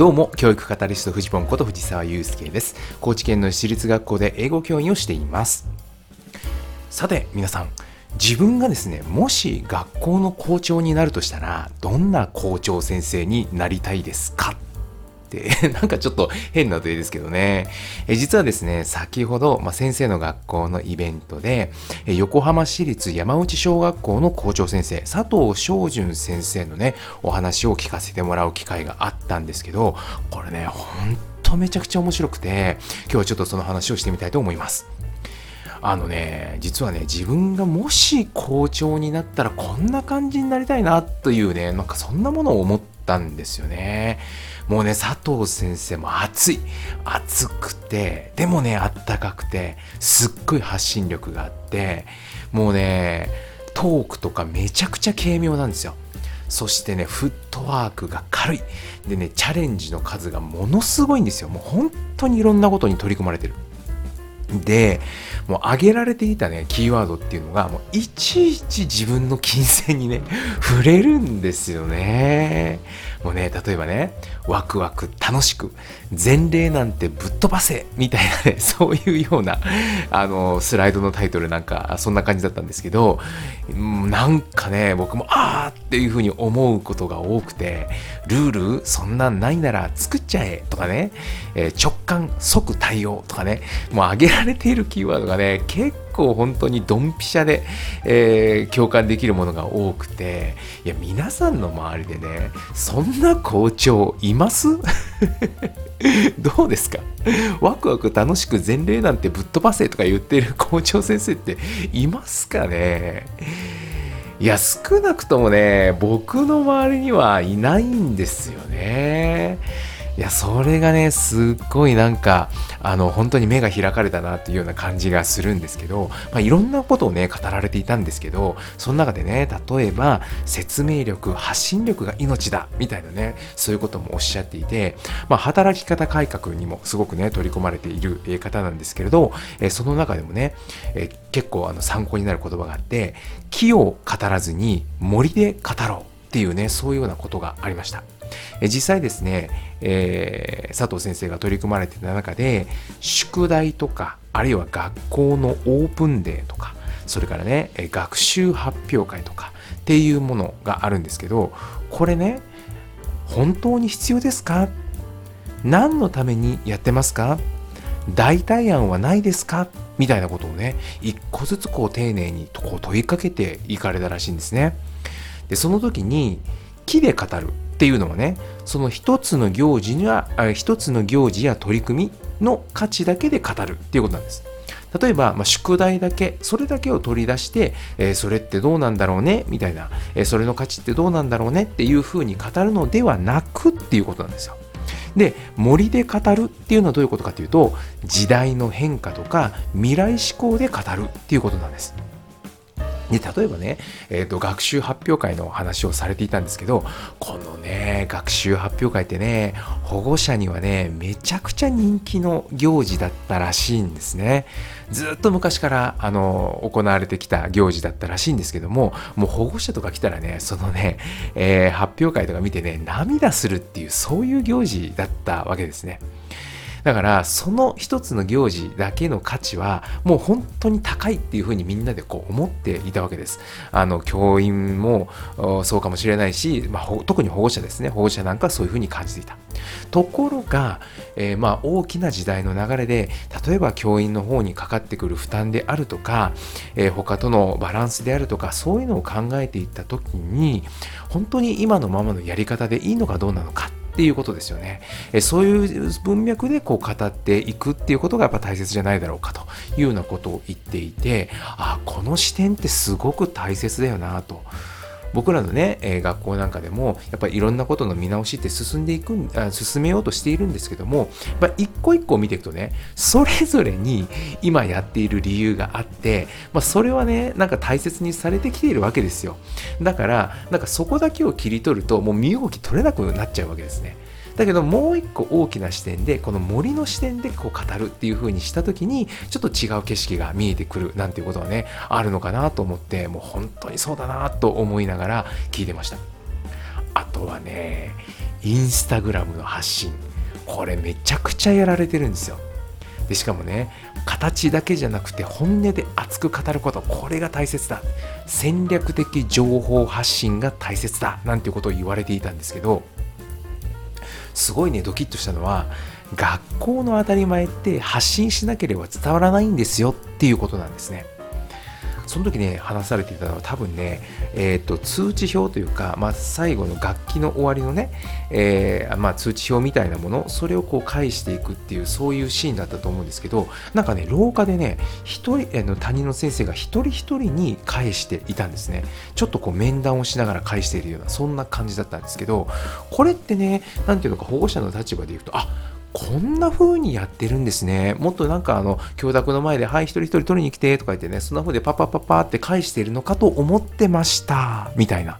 どうも、教育カタリストフジポンこと藤沢祐介です。高知県の私立学校で英語教員をしています。さて、皆さん、自分がですね、もし学校の校長になるとしたら、どんな校長先生になりたいですか？っ、なんかちょっと変な例ですけどね。え実はですね、先ほど、ま、先生の学校のイベントで、え横浜市立山内小学校の校長先生、佐藤昌淳先生のね、お話を聞かせてもらう機会があったんですけど、これね、ほんとめちゃくちゃ面白くて、今日はちょっとその話をしてみたいと思います。あのね、実はね、自分がもし校長になったらこんな感じになりたいなというね、なんかそんなものを思ったんですよね。もうね、佐藤先生も熱い。熱くて、でもね、あったかくて、すっごい発信力があって、もうね、トークとかめちゃくちゃ軽妙なんですよ。そしてね、フットワークが軽い。でね、チャレンジの数がものすごいんですよ。もう本当にいろんなことに取り組まれてる。で、もう挙げられていたね、キーワードっていうのが、もういちいち自分の金銭にね、触れるんですよね。もうね、例えばね、ワクワク楽しく、前例なんてぶっ飛ばせみたいなね、そういうような、あの、スライドのタイトルなんか、そんな感じだったんですけど、なんかね、僕も、あーっていうふうに思うことが多くて、ルールそんなんないなら作っちゃえとかね、えー直感即対応とかね、もう挙げられているキーワードがね、結構本当にドンピシャで、えー共感できるものが多くて、いや、皆さんの周りでね、そんな校長います？どうですか？ワクワク楽しく前例なんてぶっ飛ばせとか言ってる校長先生っていますかね？いや、少なくともね、僕の周りにはいないんですよね。いや、それがね、すっごいなんか、あの、本当に目が開かれたなというような感じがするんですけど、まあ、いろんなことをね、語られていたんですけど、その中でね、例えば、説明力、発信力が命だ、みたいなね、そういうこともおっしゃっていて、まあ、働き方改革にもすごくね、取り込まれている方なんですけれど、その中でもね、結構あの参考になる言葉があって、木を語らずに森で語ろうっていうね、そういうようなことがありました。実際ですね、えー佐藤先生が取り組まれてた中で宿題とかあるいは学校のオープンデーとかそれからね学習発表会とかっていうものがあるんですけどこれね本当に必要ですか？何のためにやってますか？代替案はないですか？みたいなことをね一個ずつこう丁寧にこう問いかけていかれたらしいんですね。でその時に木で語る。っていうのはねその一つの行事には一つの行事や取り組みの価値だけで語るっていうことなんです。例えば、まあ、宿題だけそれだけを取り出して、えーそれってどうなんだろうねみたいな、えーそれの価値ってどうなんだろうねっていうふうに語るのではなくっていうことなんですよ。で森で語るっていうのはどういうことかというと時代の変化とか未来志向で語るっていうことなんです。で例えばね、えーと、学習発表会の話をされていたんですけどこのね学習発表会ってね保護者にはねめちゃくちゃ人気の行事だったらしいんですね。ずっと昔からあの行われてきた行事だったらしいんですけどももう保護者とか来たらねそのね、えー発表会とか見てね涙するっていうそういう行事だったわけですね。だからその一つの行事だけの価値はもう本当に高いっていうふうにみんなでこう思っていたわけです。あの教員もそうかもしれないし、まあ、特に保護者ですね保護者なんかはそういうふうに感じていた。ところが、えーまあ大きな時代の流れで例えば教員の方にかかってくる負担であるとか、えー他とのバランスであるとかそういうのを考えていった時に本当に今のままのやり方でいいのかどうなのかっていうことですよね。えそういう文脈でこう語っていくっていうことがやっぱ大切じゃないだろうかというようなことを言っていて、あこの視点ってすごく大切だよなと。僕らのね、え学校なんかでもやっぱりいろんなことの見直しって進んでいくあ進めようとしているんですけどもまあ一個一個見ていくとねそれぞれに今やっている理由があって、まあ、それはねなんか大切にされてきているわけですよ。だからなんかそこだけを切り取るともう身動き取れなくなっちゃうわけですね。だけどもう一個大きな視点でこの森の視点でこう語るっていう風にした時にちょっと違う景色が見えてくるなんていうことはねあるのかなと思ってもう本当にそうだなと思いながら聞いてました。あとはねインスタグラムの発信。これめちゃくちゃやられてるんですよ。でしかもね形だけじゃなくて本音で熱く語ること。これが大切だ。戦略的情報発信が大切だ。なんていうことを言われていたんですけどすごいねドキッとしたのは学校の当たり前って発信しなければ伝わらないんですよっていうことなんですね。その時ね話されていたのは多分ね、えーと、通知表というか、まあ、最後の楽器の終わりのね、えー、まあ、通知表みたいなものそれをこう返していくっていうそういうシーンだったと思うんですけどなんかね廊下でね一人あの担任の先生が一人一人に返していたんですね。ちょっとこう面談をしながら返しているようなそんな感じだったんですけどこれってね何ていうのか保護者の立場で言うとあこんな風にやってるんですね。もっとなんかあの、教託の前で、はい、一人一人取りに来て、とか言ってね、そんな風でパパパパって返しているのかと思ってました。みたいな。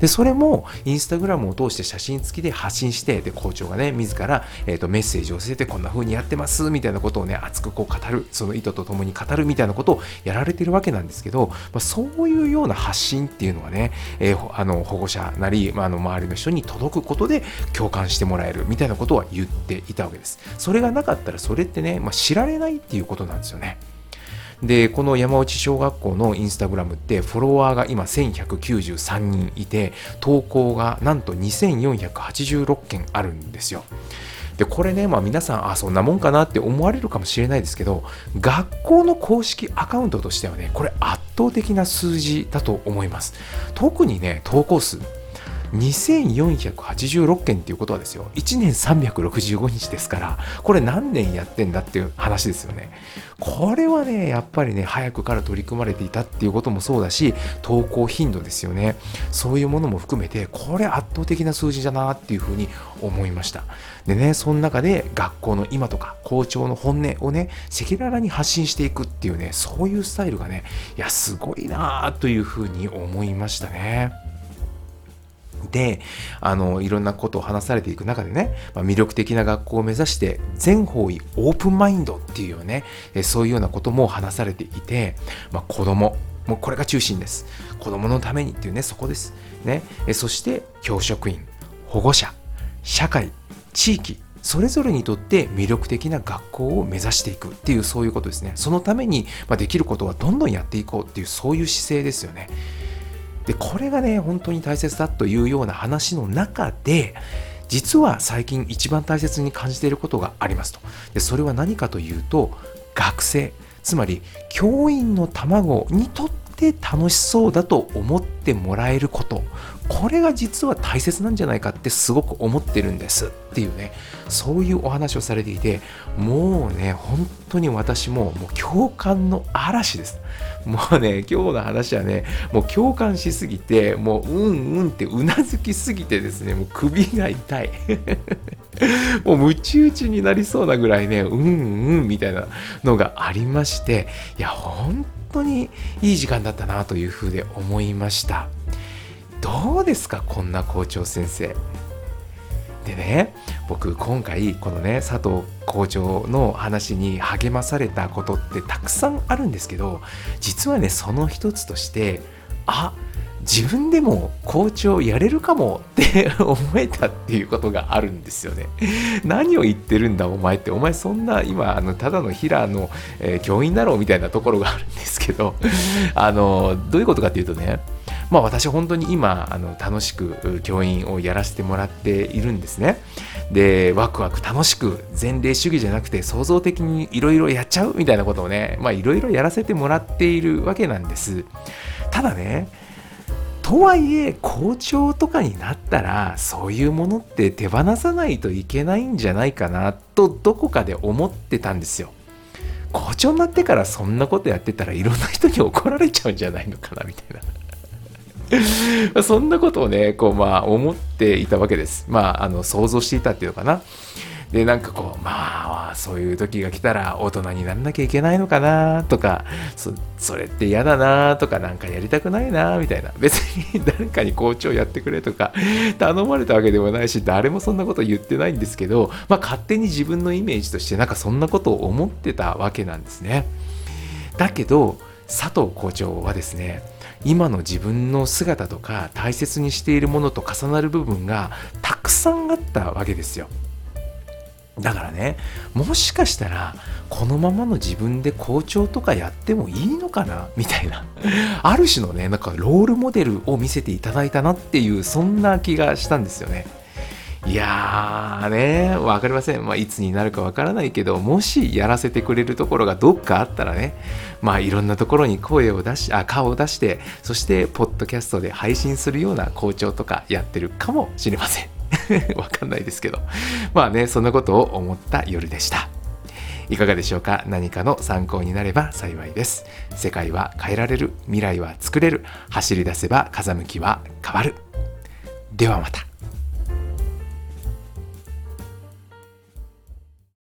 でそれもインスタグラムを通して写真付きで発信してで校長がね自ら、えーと、メッセージを寄せてこんな風にやってますみたいなことをね熱くこう語るその意図とともに語るみたいなことをやられてるわけなんですけど、まあ、そういうような発信っていうのはね、えー、あの保護者なり、まあ、あの周りの人に届くことで共感してもらえるみたいなことは言っていたわけです。それがなかったらそれってね、まあ、知られないっていうことなんですよね。でこの山内小学校のインスタグラムってフォロワーが今1193人いて投稿がなんと2486件あるんですよ。でこれね、まあ、皆さんあそんなもんかなって思われるかもしれないですけど学校の公式アカウントとしてはねこれ圧倒的な数字だと思います。特にね投稿数2486件っていうことはですよ1年365日ですからこれ何年やってんだっていう話ですよね。これはねやっぱりね早くから取り組まれていたっていうこともそうだし投稿頻度ですよね。そういうものも含めてこれ圧倒的な数字だなっていうふうに思いました。でねその中で学校の今とか校長の本音をね赤裸々に発信していくっていうねそういうスタイルがねいやすごいなあというふうに思いましたね。であのいろんなことを話されていく中でね、まあ、魅力的な学校を目指して全方位オープンマインドっていうよねそういうようなことも話されていて、まあ、子供もうこれが中心です。子供のためにっていうねそこです。ね。そして教職員保護者社会地域それぞれにとって魅力的な学校を目指していくっていうそういうことですね。そのためにできることはどんどんやっていこうっていうそういう姿勢ですよね。でこれがね本当に大切だというような話の中で実は最近一番大切に感じていることがありますと。でそれは何かというと学生つまり教員の卵にとって楽しそうだと思ってもらえること。これが実は大切なんじゃないかってすごく思ってるんです。っていうね。そういうお話をされていてもうね本当に私ももう共感の嵐です。もうね今日の話はねもう共感しすぎてもううんうんってうなずきすぎてですねもう首が痛い。もうムチ打ちになりそうなぐらいねうんうんみたいなのがありましていや本当当にいい時間だったなというふうで思いました。どうですかこんな校長先生。でね僕今回このね佐藤校長の話に励まされたことってたくさんあるんですけど実はねその一つとしてあ自分でも校長やれるかもって 思えたっていうことがあるんですよね。何を言ってるんだお前って、お前そんな今、あのただの平の、えー、教員だろうみたいなところがあるんですけど、あのどういうことかっていうとね、まあ私本当に今あの楽しく教員をやらせてもらっているんですね。で、ワクワク楽しく前例主義じゃなくて創造的にいろいろやっちゃうみたいなことをね、まあいろいろやらせてもらっているわけなんです。ただね、とはいえ校長とかになったらそういうものって手放さないといけないんじゃないかなとどこかで思ってたんですよ。校長になってからそんなことやってたらいろんな人に怒られちゃうんじゃないのかなみたいな。そんなことをね、こう、まあ、思っていたわけです。まあ、あの、想像していたっていうのかな。で、なんかこう、まあ、そういう時が来たら大人にならなきゃいけないのかなとか、それって嫌だなとか、なんかやりたくないなみたいな。別に 誰かに校長やってくれとか、頼まれたわけでもないし、誰もそんなこと言ってないんですけど、まあ、勝手に自分のイメージとして、なんかそんなことを思ってたわけなんですね。だけど、佐藤校長はですね、今の自分の姿とか大切にしているものと重なる部分がたくさんあったわけですよ。だからねもしかしたらこのままの自分で校長とかやってもいいのかなみたいな ある種のねなんかロールモデルを見せていただいたなっていうそんな気がしたんですよね。いやーね、わかりません。まあ、いつになるかわからないけど、もしやらせてくれるところがどっかあったらね、まあ、いろんなところに声を出し、あ、顔を出して、そして、ポッドキャストで配信するような校長とかやってるかもしれません。わかんないですけど。まあね、そんなことを思った夜でした。いかがでしょうか？何かの参考になれば幸いです。世界は変えられる。未来は作れる。走り出せば風向きは変わる。ではまた。